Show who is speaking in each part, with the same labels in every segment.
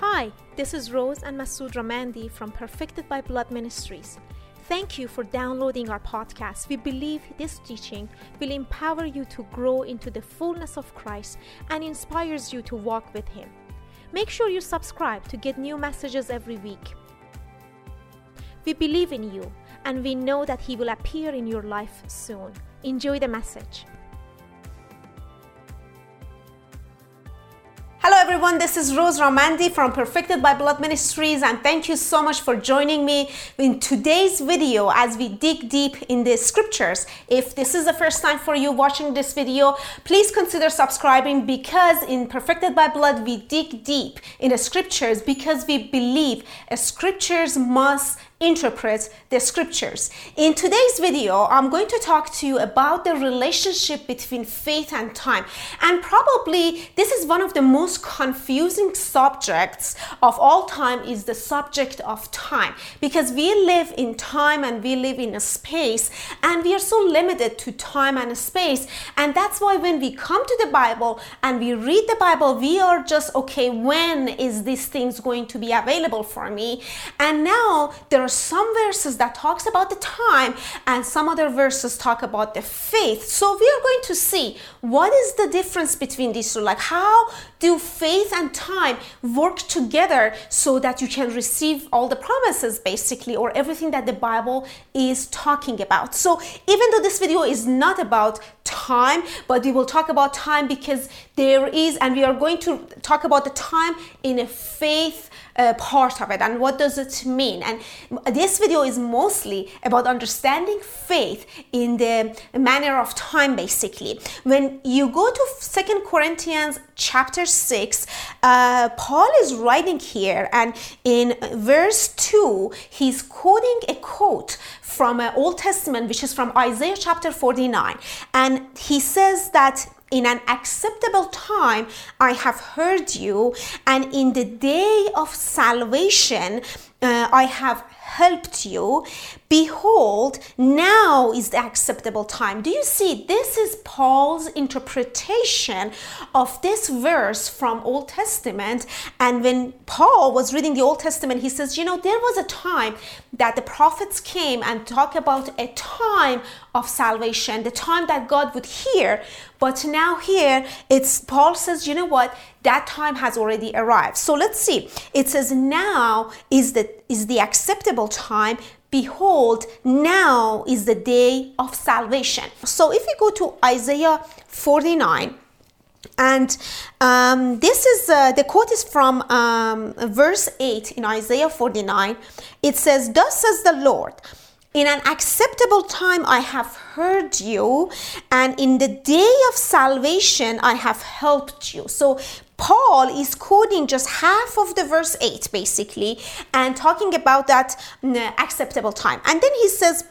Speaker 1: Hi, this is Rose and Masood Ramandi from Perfected by Blood Ministries. Thank you for downloading our podcast. We believe this teaching will empower you to grow into the fullness of Christ and inspires you to walk with Him. Make sure you subscribe to get new messages every week. We believe in you and we know that He will appear in your life soon. Enjoy the message.
Speaker 2: Everyone, this is Rose Ramandi from Perfected by Blood Ministries and thank you so much for joining me in today's video as we dig deep in the scriptures. If this is the first time for you watching this video, please consider subscribing because in Perfected by Blood we dig deep in the scriptures because we believe scriptures must interpret the scriptures. In today's video, I'm going to talk to you about the relationship between faith and time. And probably this is one of the most confusing subjects of all time is the subject of time because we live in time and we live in a space and we are so limited to time and space. And that's why when we come to the Bible and we read the Bible, we are just okay, when is these things going to be available for me? And now there are some verses that talks about the time and some other verses talk about the faith. So we are going to see what is the difference between these two. Like how do faith and time work together so that you can receive all the promises basically or everything that the Bible is talking about. So even though this video is not about time, but we will talk about time because there is and we are going to talk about the time in a faith uh, part of it and what does it mean? And this video is mostly about understanding faith in the manner of time basically. When you go to second corinthians chapter 6 uh, paul is writing here and in verse 2 he's quoting a quote from an old testament which is from isaiah chapter 49 and he says that in an acceptable time I have heard you, and in the day of salvation uh, I have helped you. Behold, now is the acceptable time. Do you see? This is Paul's interpretation of this verse from Old Testament. And when Paul was reading the Old Testament, he says, you know, there was a time that the prophets came and talk about a time of salvation, the time that God would hear. But now here it's Paul says, you know what? That time has already arrived. So let's see. It says now is the is the acceptable time behold now is the day of salvation. So if we go to isaiah 49 and um, this is uh, the quote is from um, verse 8 in isaiah 49 it says thus says the lord in an acceptable time I have heard you, and in the day of salvation I have helped you. So Paul is quoting just half of the verse 8 basically and talking about that mm, acceptable time. And then he says,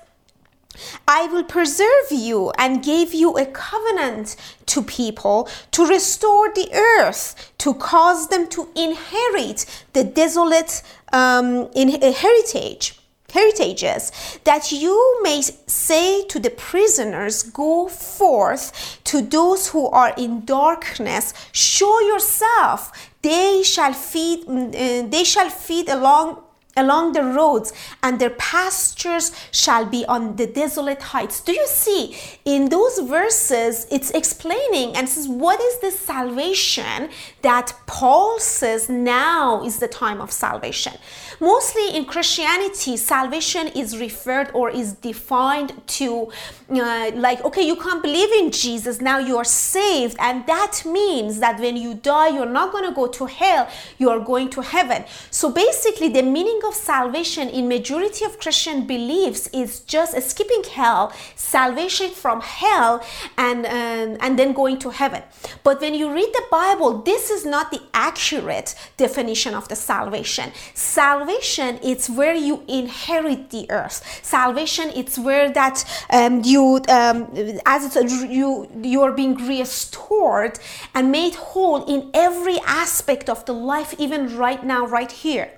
Speaker 2: I will preserve you and gave you a covenant to people to restore the earth, to cause them to inherit the desolate um, in, heritage heritages, that you may say to the prisoners, Go forth to those who are in darkness, show yourself. They shall feed, uh, they shall feed along along the roads, and their pastures shall be on the desolate heights. Do you see in those verses it's explaining and says what is the salvation that Paul says now is the time of salvation. Mostly in Christianity, salvation is referred or is defined to uh, like, okay, you can't believe in Jesus, now you are saved, and that means that when you die, you're not going to go to hell, you are going to heaven. So basically, the meaning of salvation in majority of Christian beliefs is just skipping hell, salvation from hell, and um, and then going to heaven. But when you read the Bible, this is not the accurate definition of the salvation. Salvation it's where you inherit the earth. Salvation it's where that um, you um, as it's you you are being restored and made whole in every aspect of the life, even right now, right here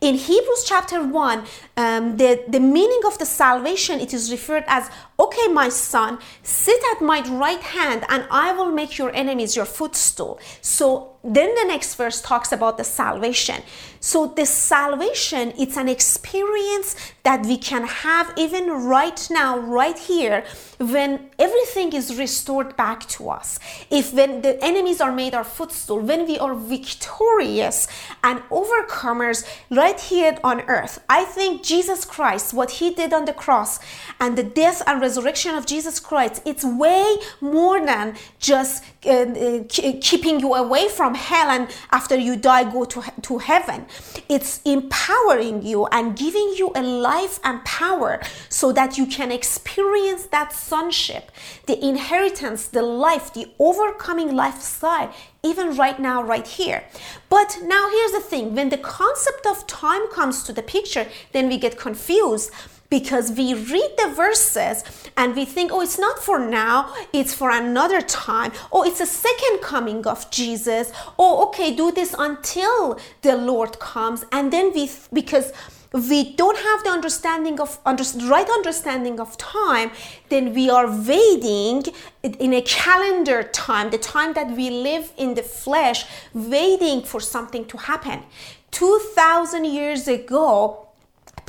Speaker 2: in hebrews chapter 1 um, the, the meaning of the salvation it is referred as Okay, my son, sit at my right hand, and I will make your enemies your footstool. So then the next verse talks about the salvation. So the salvation, it's an experience that we can have even right now, right here, when everything is restored back to us. If when the enemies are made our footstool, when we are victorious and overcomers right here on earth. I think Jesus Christ, what he did on the cross and the death and resurrection of Jesus Christ, it's way more than just uh, uh, keeping you away from hell and after you die go to, to heaven. It's empowering you and giving you a life and power so that you can experience that sonship the inheritance the life the overcoming lifestyle even right now right here. But now here's the thing. When the concept of time comes to the picture then we get confused because we read the verses and we think, oh, it's not for now, it's for another time. Oh, it's a second coming of Jesus. Oh, okay, do this until the Lord comes. And then we, because we don't have the understanding of under, right understanding of time then we are waiting in a calendar time the time that we live in the flesh waiting for something to happen 2000 years ago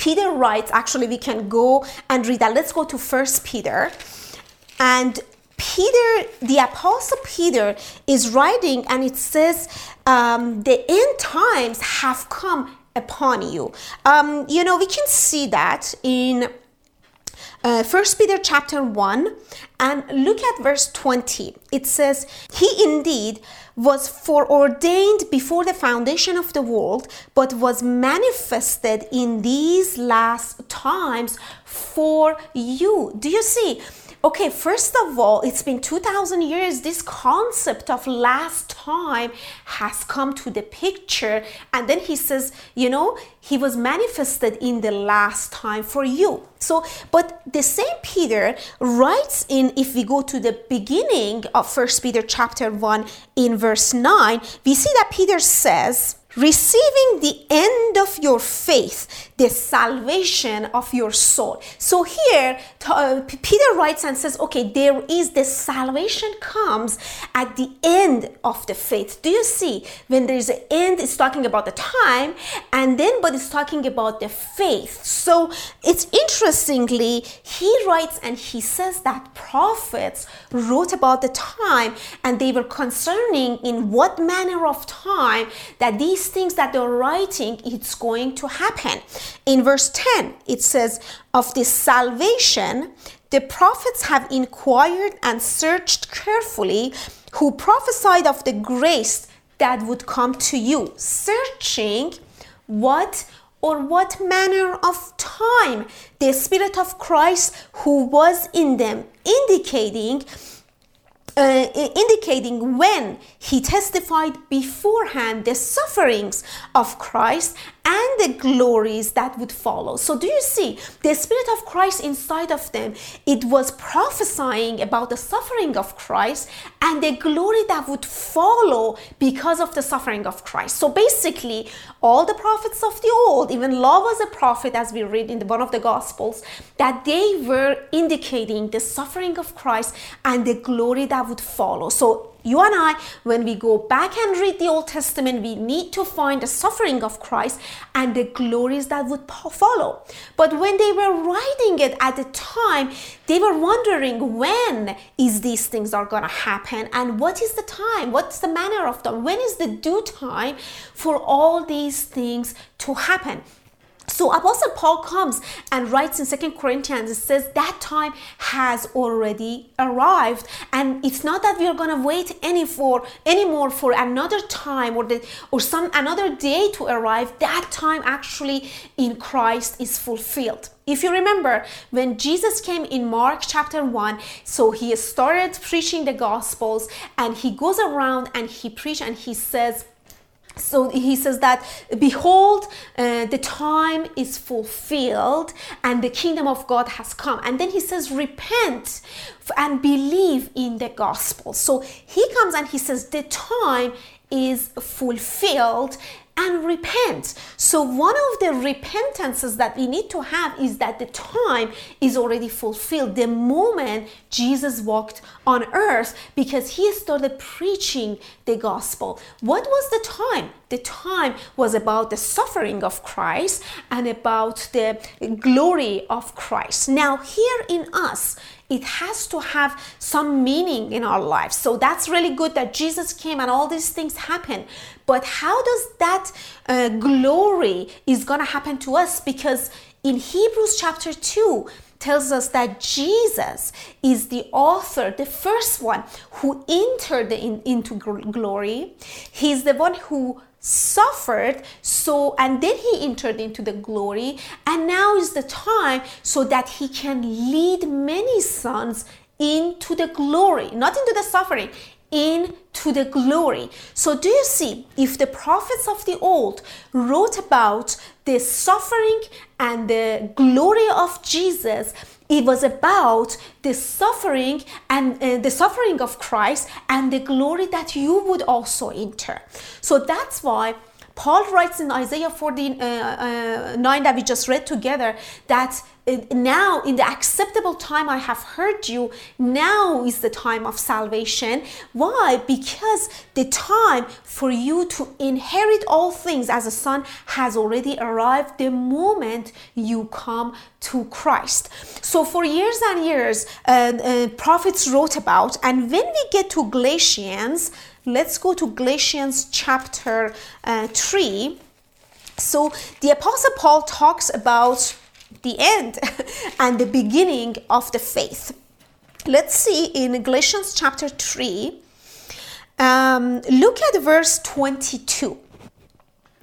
Speaker 2: Peter writes, actually, we can go and read that. Let's go to First Peter. And Peter, the Apostle Peter, is writing, and it says, um, The end times have come upon you. Um, you know, we can see that in uh, First Peter chapter 1 and look at verse 20. It says, He indeed was foreordained before the foundation of the world, but was manifested in these last times for you. Do you see? Okay, first of all, it's been 2000 years. This concept of last time has come to the picture. And then he says, you know, he was manifested in the last time for you. So, but the same Peter writes in, if we go to the beginning of First Peter chapter 1 in verse 9, we see that Peter says, receiving the end of your faith, the salvation of your soul. So here, uh, Peter writes and says, okay, there is the salvation comes at the end of the faith. Do you see? When there is an end, it's talking about the time, and then, but it's talking about the faith. So it's interestingly, he writes and he says that prophets wrote about the time and they were concerning in what manner of time that these things that they're writing, it's going to happen. In verse 10, it says, Of this salvation, the prophets have inquired and searched carefully, who prophesied of the grace that would come to you, searching what or what manner of time the Spirit of Christ who was in them, indicating uh, indicating when he testified beforehand the sufferings of Christ and the glories that would follow. So, do you see the Spirit of Christ inside of them? It was prophesying about the suffering of Christ and the glory that would follow because of the suffering of Christ. So, basically, all the prophets of the old, even Law was a prophet, as we read in the, one of the Gospels, that they were indicating the suffering of Christ and the glory that would follow. So, you and I, when we go back and read the Old Testament, we need to find the suffering of Christ and the glories that would follow. But when they were writing it at the time, they were wondering when is these things are going to happen and what is the time? What's the manner of them? When is the due time for all these things to happen? So Apostle Paul comes and writes in Second Corinthians, it says that time has already arrived. And it's not that we are gonna wait any for anymore for another time or the or some another day to arrive. That time actually in Christ is fulfilled. If you remember, when Jesus came in Mark chapter 1, so he started preaching the gospels and he goes around and he preached and he says, so he says that behold uh, the time is fulfilled and the kingdom of god has come. And then he says repent and believe in the gospel so he comes and he says the time is fulfilled and repent. So, one of the repentances that we need to have is that the time is already fulfilled the moment Jesus walked on earth because he started preaching the gospel. What was the time? The time was about the suffering of Christ and about the glory of Christ. Now, here in us, it has to have some meaning in our lives. So that's really good that Jesus came and all these things happen. But how does that uh, glory is going to happen to us? Because in Hebrews chapter 2, tells us that Jesus is the author, the first one who entered in, into glory. He's the one who suffered so and then he entered into the glory and now is the time so that he can lead many sons into the glory not into the suffering into the glory so do you see if the prophets of the old wrote about the suffering and the glory of jesus it was about the suffering and uh, the suffering of Christ and the glory that you would also enter. So that's why Paul writes in Isaiah 49 uh, uh, that we just read together that now in the acceptable time I have heard you, now is the time of salvation. Why? Because the time for you to inherit all things as a son has already arrived the moment you come to Christ. So for years and years, uh, uh, prophets wrote about, and when we get to Galatians, let's go to Galatians chapter uh, 3. So the Apostle Paul talks about the end and the beginning of the faith. Let's see in Galatians chapter 3, um, look at verse 22.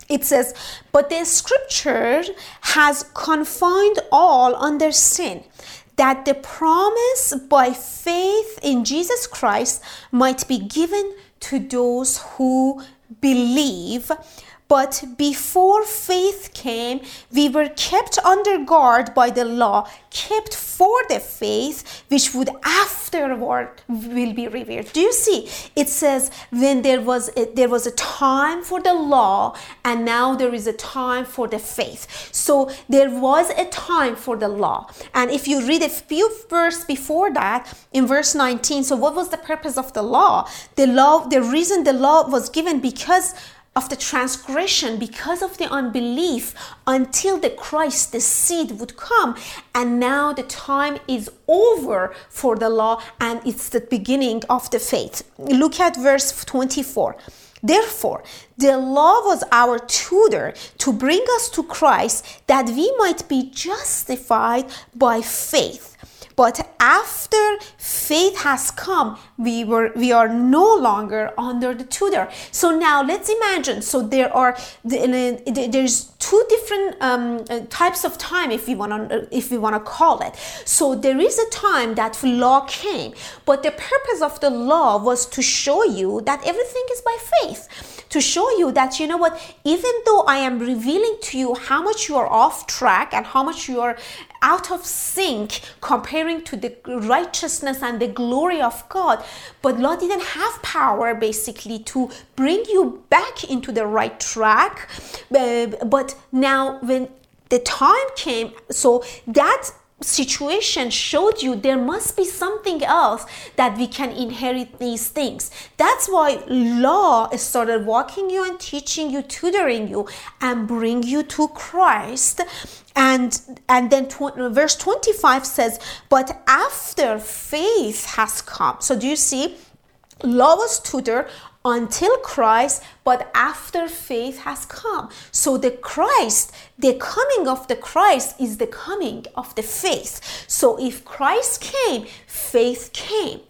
Speaker 2: It says, But the scripture has confined all under sin, that the promise by faith in Jesus Christ might be given to those who believe. But before faith came, we were kept under guard by the law, kept for the faith which would afterward will be revealed. Do you see? It says when there was a, there was a time for the law and now there is a time for the faith. So there was a time for the law. And if you read a few verse before that in verse 19, so what was the purpose of the law? The law the reason the law was given because of the transgression because of the unbelief until the Christ, the seed, would come. And now the time is over for the law and it's the beginning of the faith. Look at verse 24. Therefore, the law was our tutor to bring us to Christ that we might be justified by faith. But after faith has come, we were we are no longer under the tutor. So now let's imagine. So there are there's two different um, uh, types of time, if we want to if we want to call it. So there is a time that law came, but the purpose of the law was to show you that everything is by faith to show you that you know what even though i am revealing to you how much you are off track and how much you are out of sync comparing to the righteousness and the glory of God. But Lord didn't have power basically to bring you back into the right track. Uh, but now, when the time came, so that situation showed you there must be something else that we can inherit these things. That's why law started walking you and teaching you, tutoring you, and bring you to Christ. And and then tw- verse 25 says, But after faith has come. So do you see? Law was tutor until Christ, but after faith has come. So the Christ, the coming of the Christ is the coming of the faith. So if Christ came, faith came.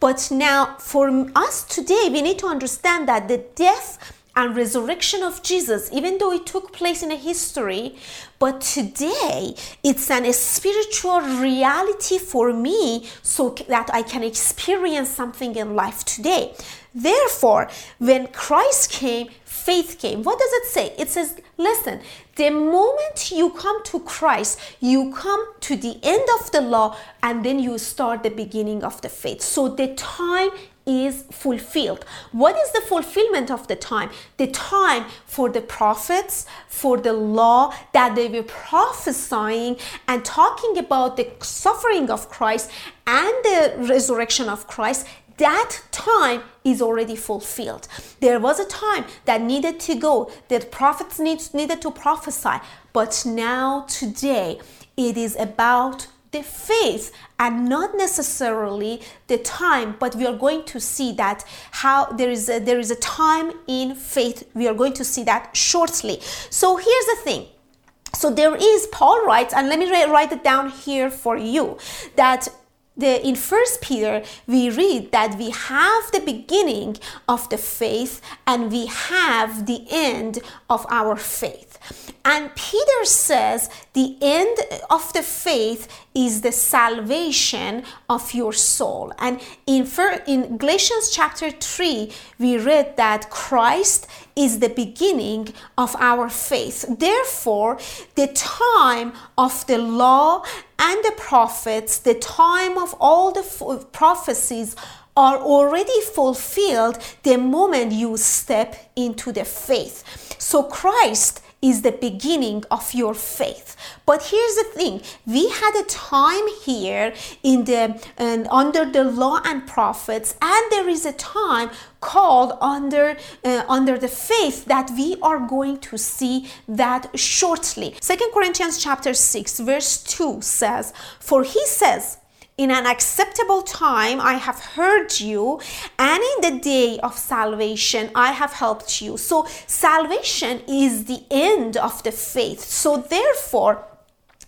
Speaker 2: But now for us today, we need to understand that the death and resurrection of Jesus, even though it took place in a history, but today it's an a spiritual reality for me so that I can experience something in life today. Therefore, when Christ came, faith came. What does it say? It says, listen, the moment you come to Christ, you come to the end of the law and then you start the beginning of the faith. So the time is fulfilled. What is the fulfillment of the time? The time for the prophets, for the law that they were prophesying and talking about the suffering of Christ and the resurrection of Christ that time is already fulfilled. There was a time that needed to go, that prophets need, needed to prophesy, but now, today, it is about the faith and not necessarily the time. But we are going to see that how there is a, there is a time in faith. We are going to see that shortly. So here's the thing. So there is paul writes and let me write it down here for you that the, in first peter we read that we have the beginning of the faith and we have the end of our faith and Peter says the end of the faith is the salvation of your soul. And in, in Galatians chapter 3, we read that Christ is the beginning of our faith. Therefore, the time of the law and the prophets, the time of all the prophecies are already fulfilled the moment you step into the faith. So Christ is the beginning of your faith. But here's the thing: we had a time here in the uh, under the law and prophets, and there is a time called under uh, under the faith that we are going to see that shortly. Second Corinthians chapter 6 verse 2 says, "For he says, in an acceptable time I have heard you, and in the day of salvation I have helped you. So, salvation is the end of the faith. So, therefore,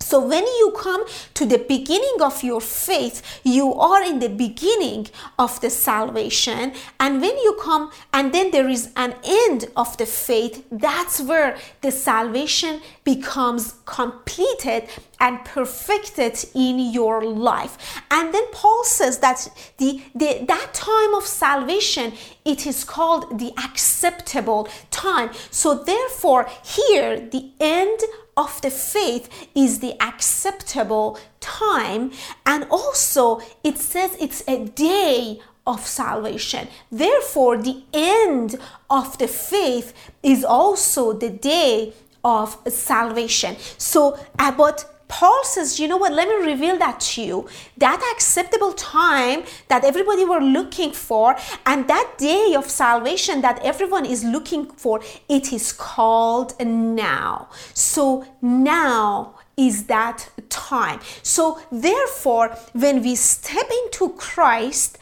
Speaker 2: so when you come to the beginning of your faith, you are in the beginning of the salvation. And when you come, and then there is an end of the faith, that's where the salvation becomes completed and perfected in your life. And then Paul says that the, the that time of salvation, it is called the acceptable time. So therefore, here the end of the faith is the acceptable time and also it says it's a day of salvation. Therefore, the end of the faith is also the day of salvation. So, about Paul says, you know what, let me reveal that to you. That acceptable time that everybody were looking for and that day of salvation that everyone is looking for, it is called now. So now is that time. So therefore, when we step into Christ,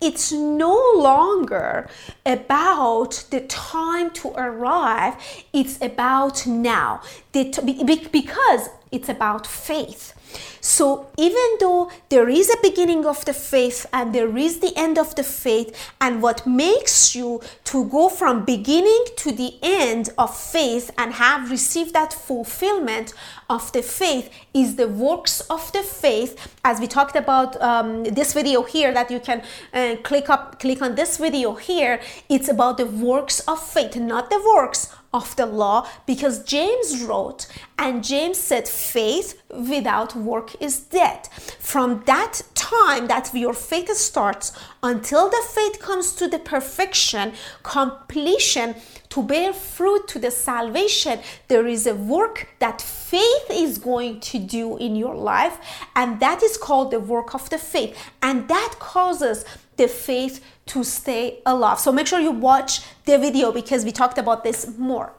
Speaker 2: it's no longer about the time to arrive it's about now. Because it's about faith. So even though there is a beginning of the faith and there is the end of the faith, and what makes you to go from beginning to the end of faith and have received that fulfillment of the faith is the works of the faith as we talked about um, this video here that you can uh, click up click on this video here it's about the works of faith not the works of the law because James wrote and James said faith without work is dead. From that time that your faith starts until the faith comes to the perfection, completion, to bear fruit to the salvation, there is a work that faith is going to do in your life, and that is called the work of the faith. And that causes the faith to stay alive. So make sure you watch the video because we talked about this more.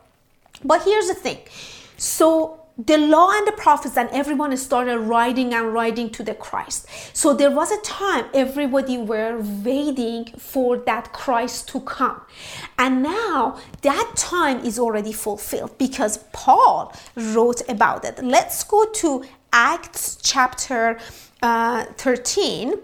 Speaker 2: But here's the thing. So the law and the prophets and everyone started writing and writing to the Christ. So there was a time everybody were waiting for that Christ to come. And now that time is already fulfilled because Paul wrote about it. Let's go to Acts chapter uh, 13,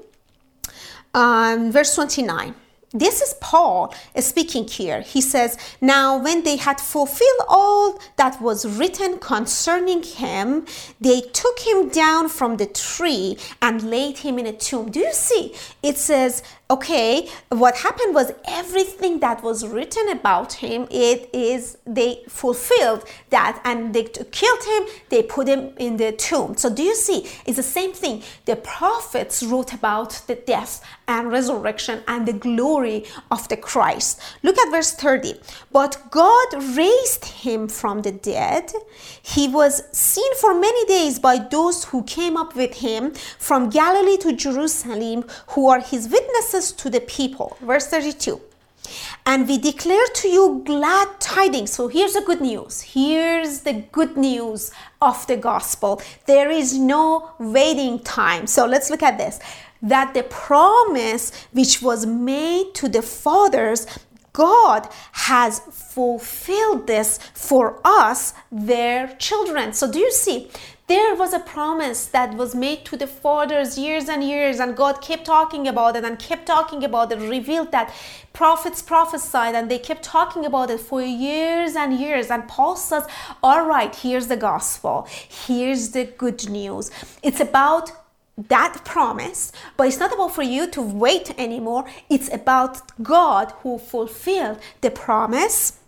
Speaker 2: um, verse 29 this is Paul speaking here. He says, Now, when they had fulfilled all that was written concerning him, they took him down from the tree and laid him in a tomb. Do you see? It says, okay what happened was everything that was written about him it is they fulfilled that and they killed him they put him in the tomb. So do you see it's the same thing. The prophets wrote about the death and resurrection and the glory of the christ. Look at verse 30 but god raised him from the dead. He was seen for many days by those who came up with him from galilee to jerusalem who are his witnesses to the people. Verse 32. And we declare to you glad tidings. So here's the good news. Here's the good news of the gospel. There is no waiting time. So let's look at this. That the promise which was made to the fathers God has fulfilled this for us, their children. So, do you see? There was a promise that was made to the fathers years and years, and God kept talking about it and kept talking about it, revealed that prophets prophesied, and they kept talking about it for years and years. And Paul says, All right, here's the gospel, here's the good news. It's about that promise, but it's not about for you to wait anymore. It's about God who fulfilled the promise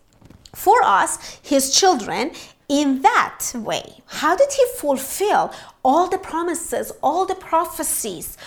Speaker 2: for us, his children, in that way. How did he fulfill all the promises, all the prophecies?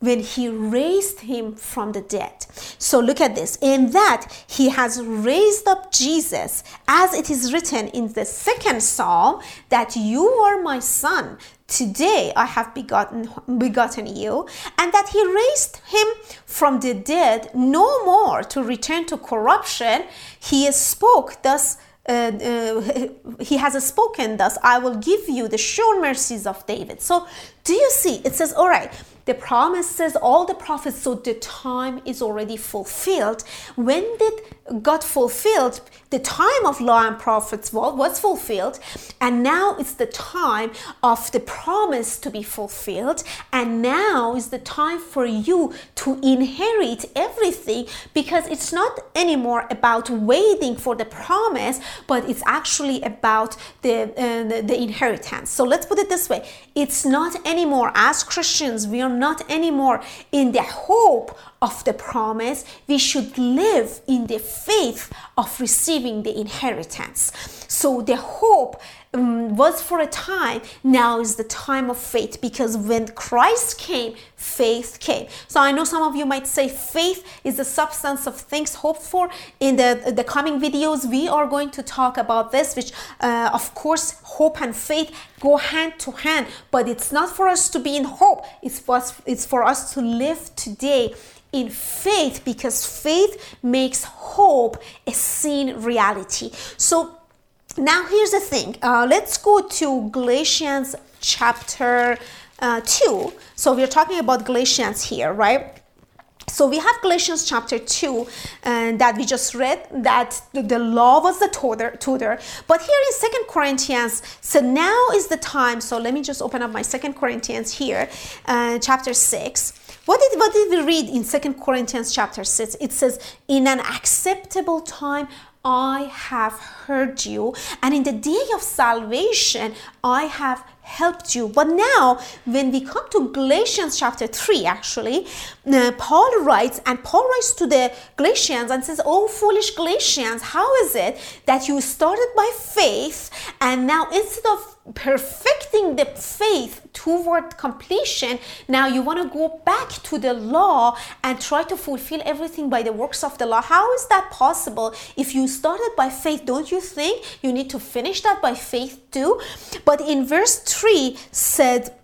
Speaker 2: when he raised him from the dead. So look at this. In that he has raised up Jesus, as it is written in the second psalm, that you are my son. Today I have begotten, begotten you, and that he raised him from the dead no more to return to corruption. He spoke thus Uh, uh, he has spoken thus i will give you the sure mercies of david. So do you see? It says all right the promises all the prophets so the time is already fulfilled. When did god fulfilled? The time of law and prophets was fulfilled and now it's the time of the promise to be fulfilled and now is the time for you to inherit everything because it's not anymore about waiting for the promise but it's actually about the, uh, the, the inheritance. So let's put it this way. It's not anymore as christians we are not anymore in the hope of the promise, we should live in the faith of receiving the inheritance. So the hope um, was for a time, now is the time of faith because when Christ came, faith came. So I know some of you might say faith is the substance of things hoped for. In the, the coming videos, we are going to talk about this, which uh, of course, hope and faith go hand to hand, but it's not for us to be in hope, it's for us, it's for us to live today in faith because faith makes hope a seen reality. So now here's the thing. Uh, let's go to Galatians chapter uh, 2. So we're talking about Galatians here, right? So we have Galatians chapter 2 uh, that we just read that the law was the tutor, tutor. But here in Second Corinthians, so now is the time. So let me just open up my Second Corinthians here, uh, chapter 6. What did, what did we read in Second Corinthians chapter 6? It says, In an acceptable time, I have heard you, and in the day of salvation, I have helped you. But now, when we come to Galatians chapter 3, actually, uh, Paul writes, and Paul writes to the Galatians and says, Oh, foolish Galatians, how is it that you started by faith, and now instead of perfecting the faith toward completion, now you want to go back to the law and try to fulfill everything by the works of the law. How is that possible? If you started by faith, don't you think you need to finish that by faith too? But in verse 3 said,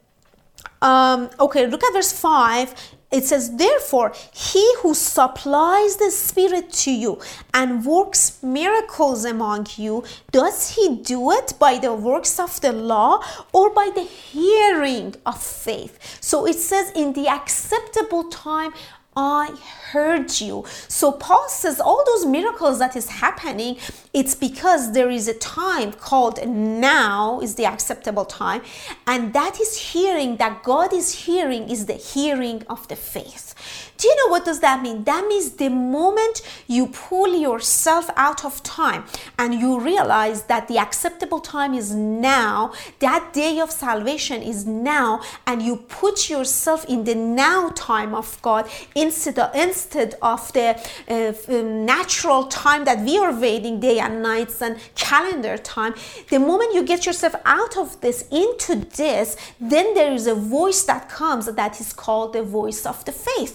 Speaker 2: um, okay, look at verse 5 it says, Therefore, he who supplies the Spirit to you and works miracles among you, does he do it by the works of the law or by the hearing of faith? So it says, In the acceptable time I heard you. So Paul says all those miracles that is happening, it's because there is a time called now is the acceptable time. And that is hearing that God is hearing is the hearing of the faith. Do you know what does that mean? That means the moment you pull yourself out of time and you realize that the acceptable time is now, that day of salvation is now, and you put yourself in the now time of God, instead of, instead of the uh, um, natural time that we are waiting day and nights and calendar time the moment you get yourself out of this into this then there is a voice that comes that is called the voice of the faith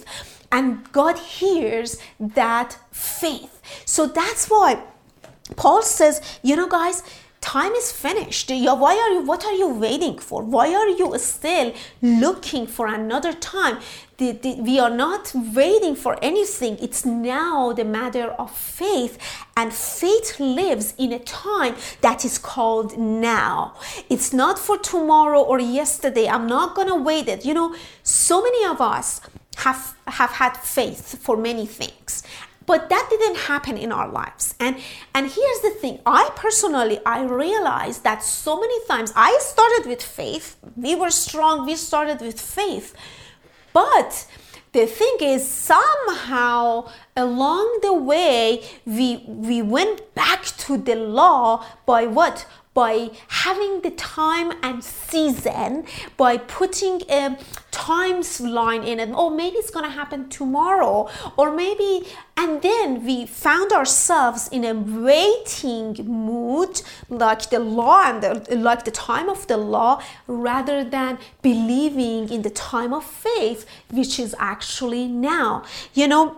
Speaker 2: and god hears that faith. So that's why paul says you know guys time is finished. Why are you what are you waiting for? Why are you still looking for another time? The, the, we are not waiting for anything. It's now the matter of faith. And faith lives in a time that is called now. It's not for tomorrow or yesterday. I'm not gonna wait it. You know so many of us have have had faith for many things. But that didn't happen in our lives. And and here's the thing. I personally i realized that so many times i started with faith. We were strong. We started with faith. But the thing is somehow along the way we we went back to the law by what? By having the time and season, by putting a timeline in it. Oh, maybe it's going to happen tomorrow, or maybe, and then we found ourselves in a waiting mood, like the law and the, like the time of the law, rather than believing in the time of faith, which is actually now. You know,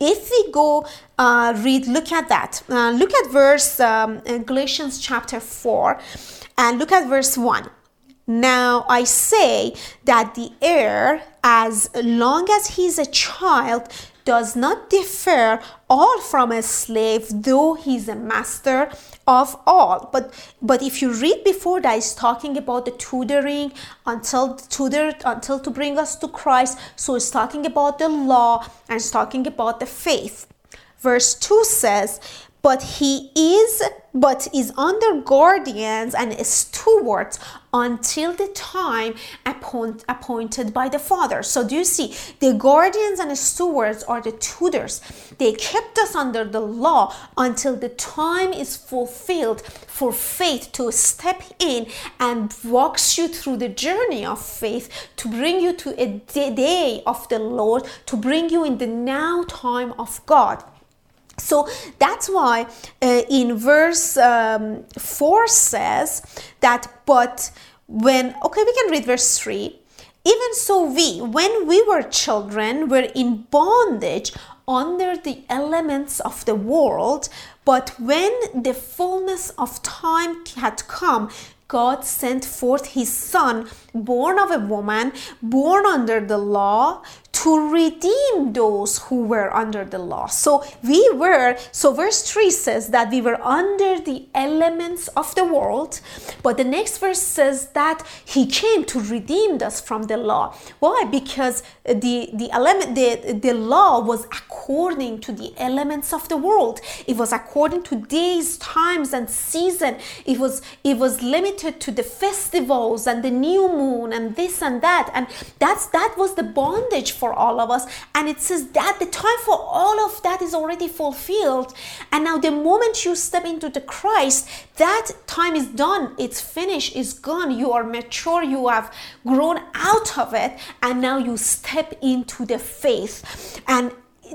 Speaker 2: if we go uh, read look at that uh, look at verse um, galatians chapter 4 and look at verse 1 now i say that the heir as long as he's a child does not differ all from a slave though he's a master of all. But but if you read before that it's talking about the tutoring until tutor until to bring us to christ so it's talking about the law and it's talking about the faith. Verse 2 says but he is but is under guardians and stewards until the time appoint, appointed by the father. So do you see? The guardians and stewards are the tutors. They kept us under the law until the time is fulfilled for faith to step in and walks you through the journey of faith to bring you to a day of the lord to bring you in the now time of god so that's why uh, in verse um, 4 says that, but when, okay, we can read verse 3. Even so, we, when we were children, were in bondage under the elements of the world. But when the fullness of time had come, God sent forth his son, born of a woman, born under the law, to redeem those who were under the law. So we were, so verse 3 says that we were under the elements of the world, but the next verse says that he came to redeem us from the law. Why? Because the, the element, the, the law was according to the elements of the world. It was according to days, times, and season. It was, it was limited to the festivals and the new moon and this and that. And that's, that was the bondage for all of us. And it says that the time for all of that is already fulfilled. And now, the moment you step into the Christ, that time is done. It's finished. It's gone. You are mature. You have grown out of it. And now you step into the faith. And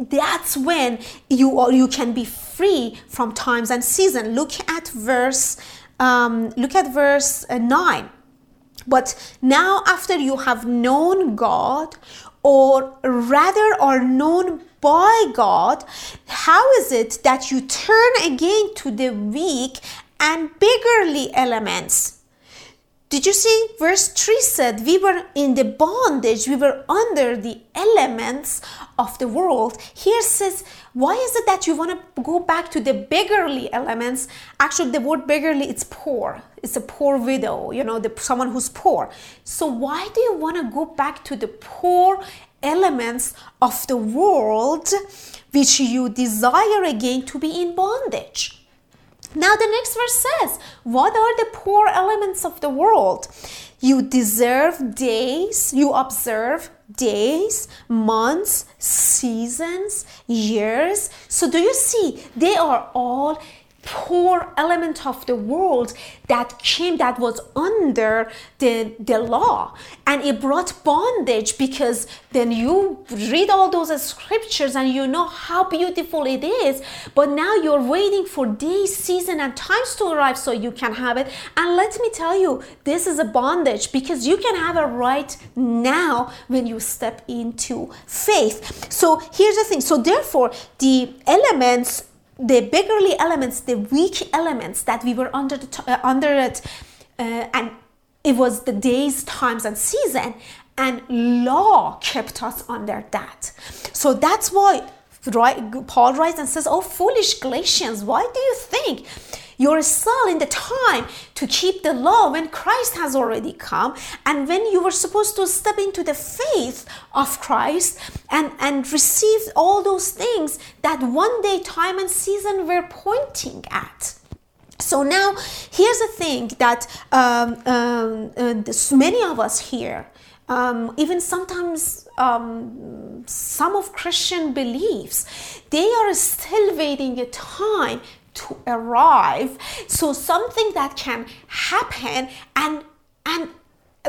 Speaker 2: that's when you are, you can be free from times and season. Look at verse um, look at verse uh, 9 but now, after you have known God, or rather are known by God, how is it that you turn again to the weak and beggarly elements? Did you see? Verse 3 said, We were in the bondage, we were under the elements of the world. Here says, Why is it that you want to go back to the beggarly elements? Actually, the word beggarly, it's poor. It's a poor widow, you know, the, someone who's poor. So, why do you want to go back to the poor elements of the world which you desire again to be in bondage? Now, the next verse says, What are the poor elements of the world? You deserve days, you observe days, months, seasons, years. So, do you see? They are all core element of the world that came that was under the, the law. And it brought bondage because then you read all those scriptures and you know how beautiful it is. But now you're waiting for days season and times to arrive so you can have it. And let me tell you this is a bondage because you can have it right now when you step into faith. So here's the thing. So therefore the elements the beggarly elements, the weak elements that we were under the, uh, under it, uh, and it was the days, times, and season, and law kept us under that. So that's why Paul writes and says, "Oh, foolish Galatians, why do you think?" You're still in the time to keep the law when Christ has already come and when you were supposed to step into the faith of Christ and, and receive all those things that one day time and season were pointing at. So now, here's the thing that um, um, uh, this, many of us here, um, even sometimes um, some of Christian beliefs, they are still waiting a time to arrive. So something that can happen and and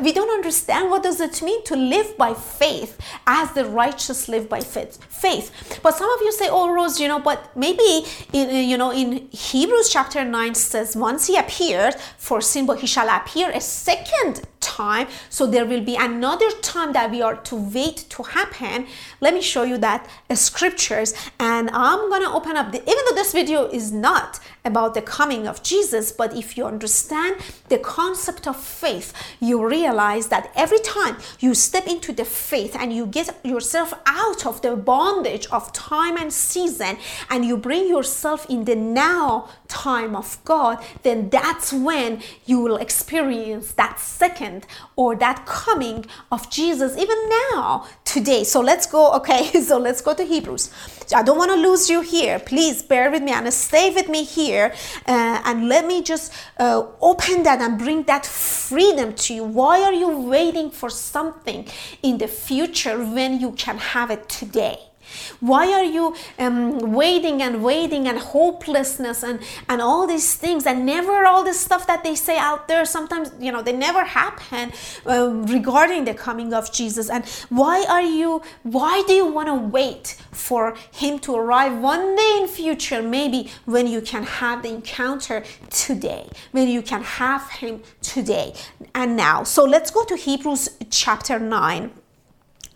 Speaker 2: we don't understand what does it mean to live by faith as the righteous live by faith faith but some of you say oh rose you know but maybe in you know in hebrews chapter 9 says once he appeared for sin but he shall appear a second time. So there will be another time that we are to wait to happen. Let me show you that uh, scriptures. And i'm gonna open up the even though this video is not about the coming of jesus but if you understand the concept of faith you realize that every time you step into the faith and you get yourself out of the bondage of time and season and you bring yourself in the now time of god then that's when you will experience that second or that coming of Jesus even now, today. So let's go, okay, so let's go to Hebrews. I don't want to lose you here. Please bear with me and stay with me here uh, and let me just uh, open that and bring that freedom to you. Why are you waiting for something in the future when you can have it today? Why are you um, waiting and waiting and hopelessness and, and all these things and never all this stuff that they say out there? Sometimes, you know, they never happen um, regarding the coming of Jesus. And why are you, why do you want to wait for him to arrive one day in future, maybe when you can have the encounter today, when you can have him today and now? So let's go to Hebrews chapter 9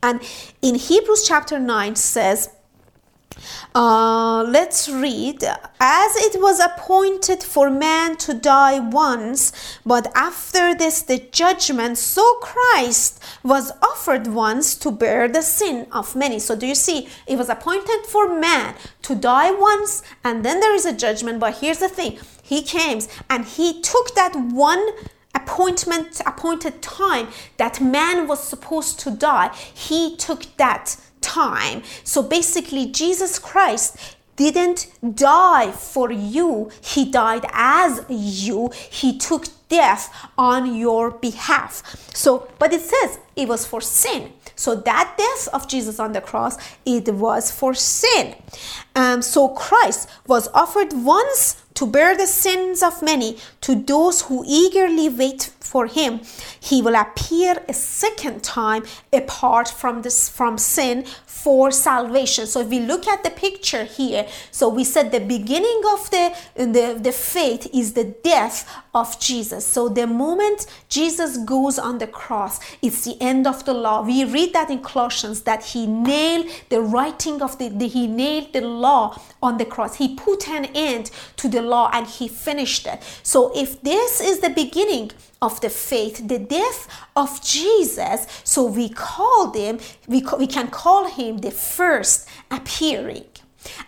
Speaker 2: and in Hebrews chapter 9 says, uh, let's read. As it was appointed for man to die once, but after this the judgment, so Christ was offered once to bear the sin of many. So, do you see? It was appointed for man to die once, and then there is a judgment. But here's the thing He came and He took that one appointment appointed time that man was supposed to die he took that time. So basically jesus christ didn't die for you. He died as you. He took death on your behalf. So but it says it was for sin. So that death of jesus on the cross it was for sin. Um, so christ was offered once to bear the sins of many to those who eagerly wait for him. He will appear a second time apart from this from sin for salvation. So if we look at the picture here so we said the beginning of the the, the faith is the death of jesus. So the moment jesus goes on the cross it's the end of the law. We read that in colossians that he nailed the writing of the, the he nailed the law on the cross. He put an end to the law and he finished it. So if this is the beginning of the faith, the death of Jesus, so we call them, we, we can call him the first appearing.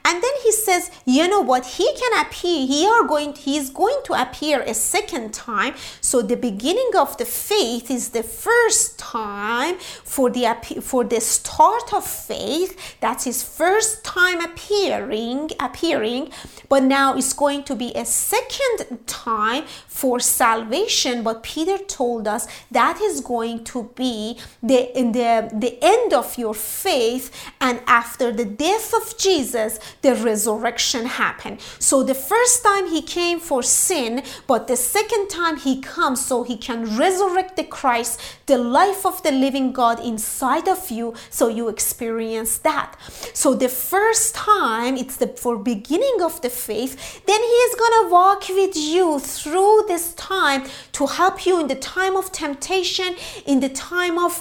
Speaker 2: And then he says, you know what? He can appear. He are going. Is going to appear a second time. So the beginning of the faith is the first time for the for the start of faith. That's his first time appearing. Appearing, but now it's going to be a second time for salvation. But Peter told us that is going to be the the the end of your faith, and after the death of Jesus the resurrection happened. So the first time he came for sin, but the second time he comes so he can resurrect the Christ, the life of the living God inside of you, so you experience that. So the first time, it's the for beginning of the faith, then he is gonna walk with you through this time to help you in the time of temptation, in the time of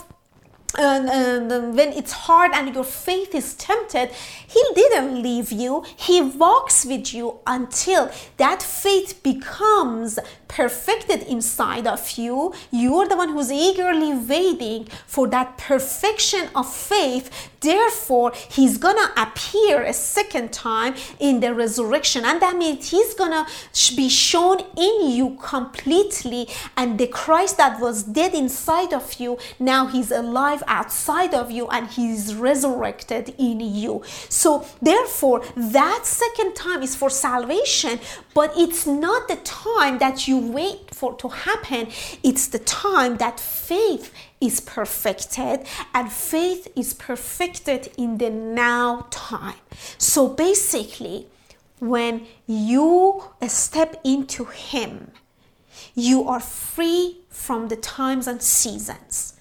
Speaker 2: uh, uh, and, and, when it's hard and your faith is tempted, He didn't leave you. He walks with you until that faith becomes perfected inside of you. You're the one who's eagerly waiting for that perfection of faith. Therefore, He's gonna appear a second time in the resurrection, and that means He's gonna be shown in you completely. And the Christ that was dead inside of you, now He's alive outside of you and he's resurrected in you. So, therefore, that second time is for salvation, but it's not the time that you wait for to happen, it's the time that faith is perfected and faith is perfected in the now time. So, basically, when you step into Him, you are free from the times and seasons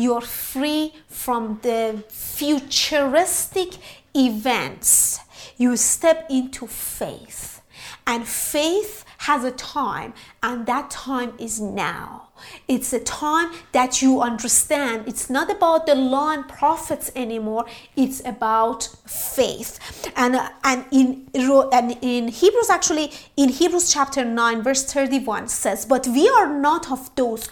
Speaker 2: you're free from the futuristic events. You step into faith. And faith has a time, and that time is now. It's a time that you understand. It's not about the law and prophets anymore. It's about faith. And uh, and in and in Hebrews actually in Hebrews chapter 9 verse 31 says, "But we are not of those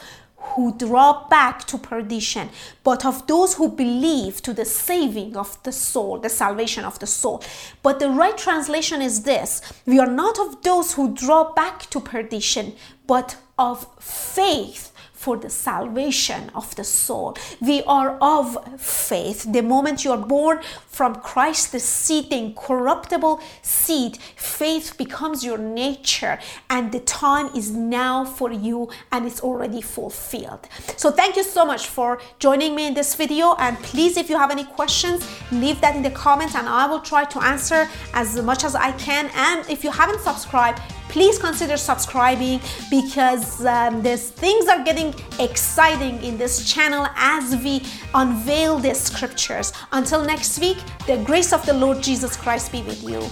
Speaker 2: who draw back to perdition, but of those who believe to the saving of the soul, the salvation of the soul. But the right translation is this We are not of those who draw back to perdition, but of faith for the salvation of the soul. We are of faith. The moment you are born from Christ, the seed, the incorruptible seed, faith becomes your nature, and the time is now for you and it's already fulfilled. So, thank you so much for joining me in this video. And please, if you have any questions, leave that in the comments and I will try to answer as much as I can. And if you haven't subscribed, please consider subscribing because um, these things are getting exciting in this channel as we unveil the scriptures. Until next week, the grace of the Lord Jesus Christ be with you.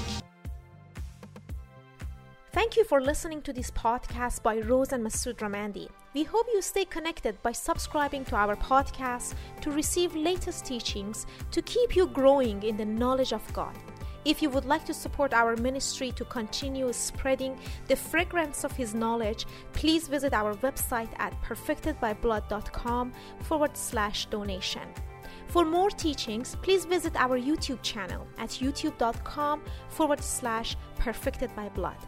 Speaker 1: Thank you for listening to this podcast by Rose and Masood Ramandi. We hope you stay connected by subscribing to our podcast to receive latest teachings to keep you growing in the knowledge of God. If you would like to support our ministry to continue spreading the fragrance of His knowledge, please visit our website at perfectedbyblood.com forward slash donation. For more teachings, please visit our YouTube channel at youtube.com forward slash perfectedbyblood.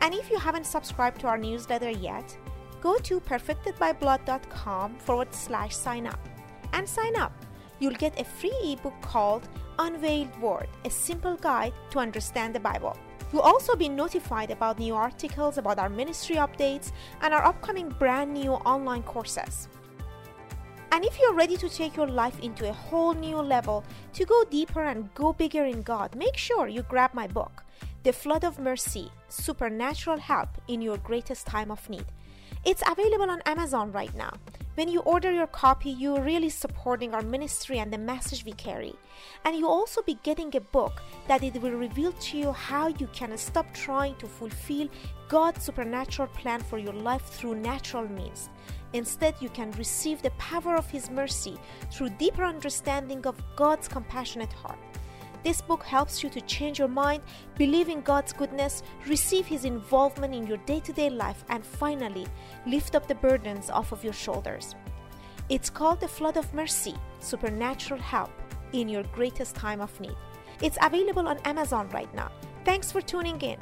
Speaker 1: And if you haven't subscribed to our newsletter yet, go to perfectedbyblood.com forward slash sign up and sign up. You'll get a free ebook called Unveiled Word, a simple guide to understand the Bible. You'll also be notified about new articles about our ministry updates and our upcoming brand new online courses. And if you're ready to take your life into a whole new level, to go deeper and go bigger in God, make sure you grab my book, The Flood of Mercy Supernatural Help in Your Greatest Time of Need. It's available on Amazon right now. When you order your copy, you're really supporting our ministry and the message we carry. And you'll also be getting a book that it will reveal to you how you can stop trying to fulfill God's supernatural plan for your life through natural means. Instead, you can receive the power of His mercy through deeper understanding of God's compassionate heart. This book helps you to change your mind, believe in God's goodness, receive His involvement in your day to day life, and finally, lift up the burdens off of your shoulders. It's called The Flood of Mercy Supernatural Help in Your Greatest Time of Need. It's available on Amazon right now. Thanks for tuning in.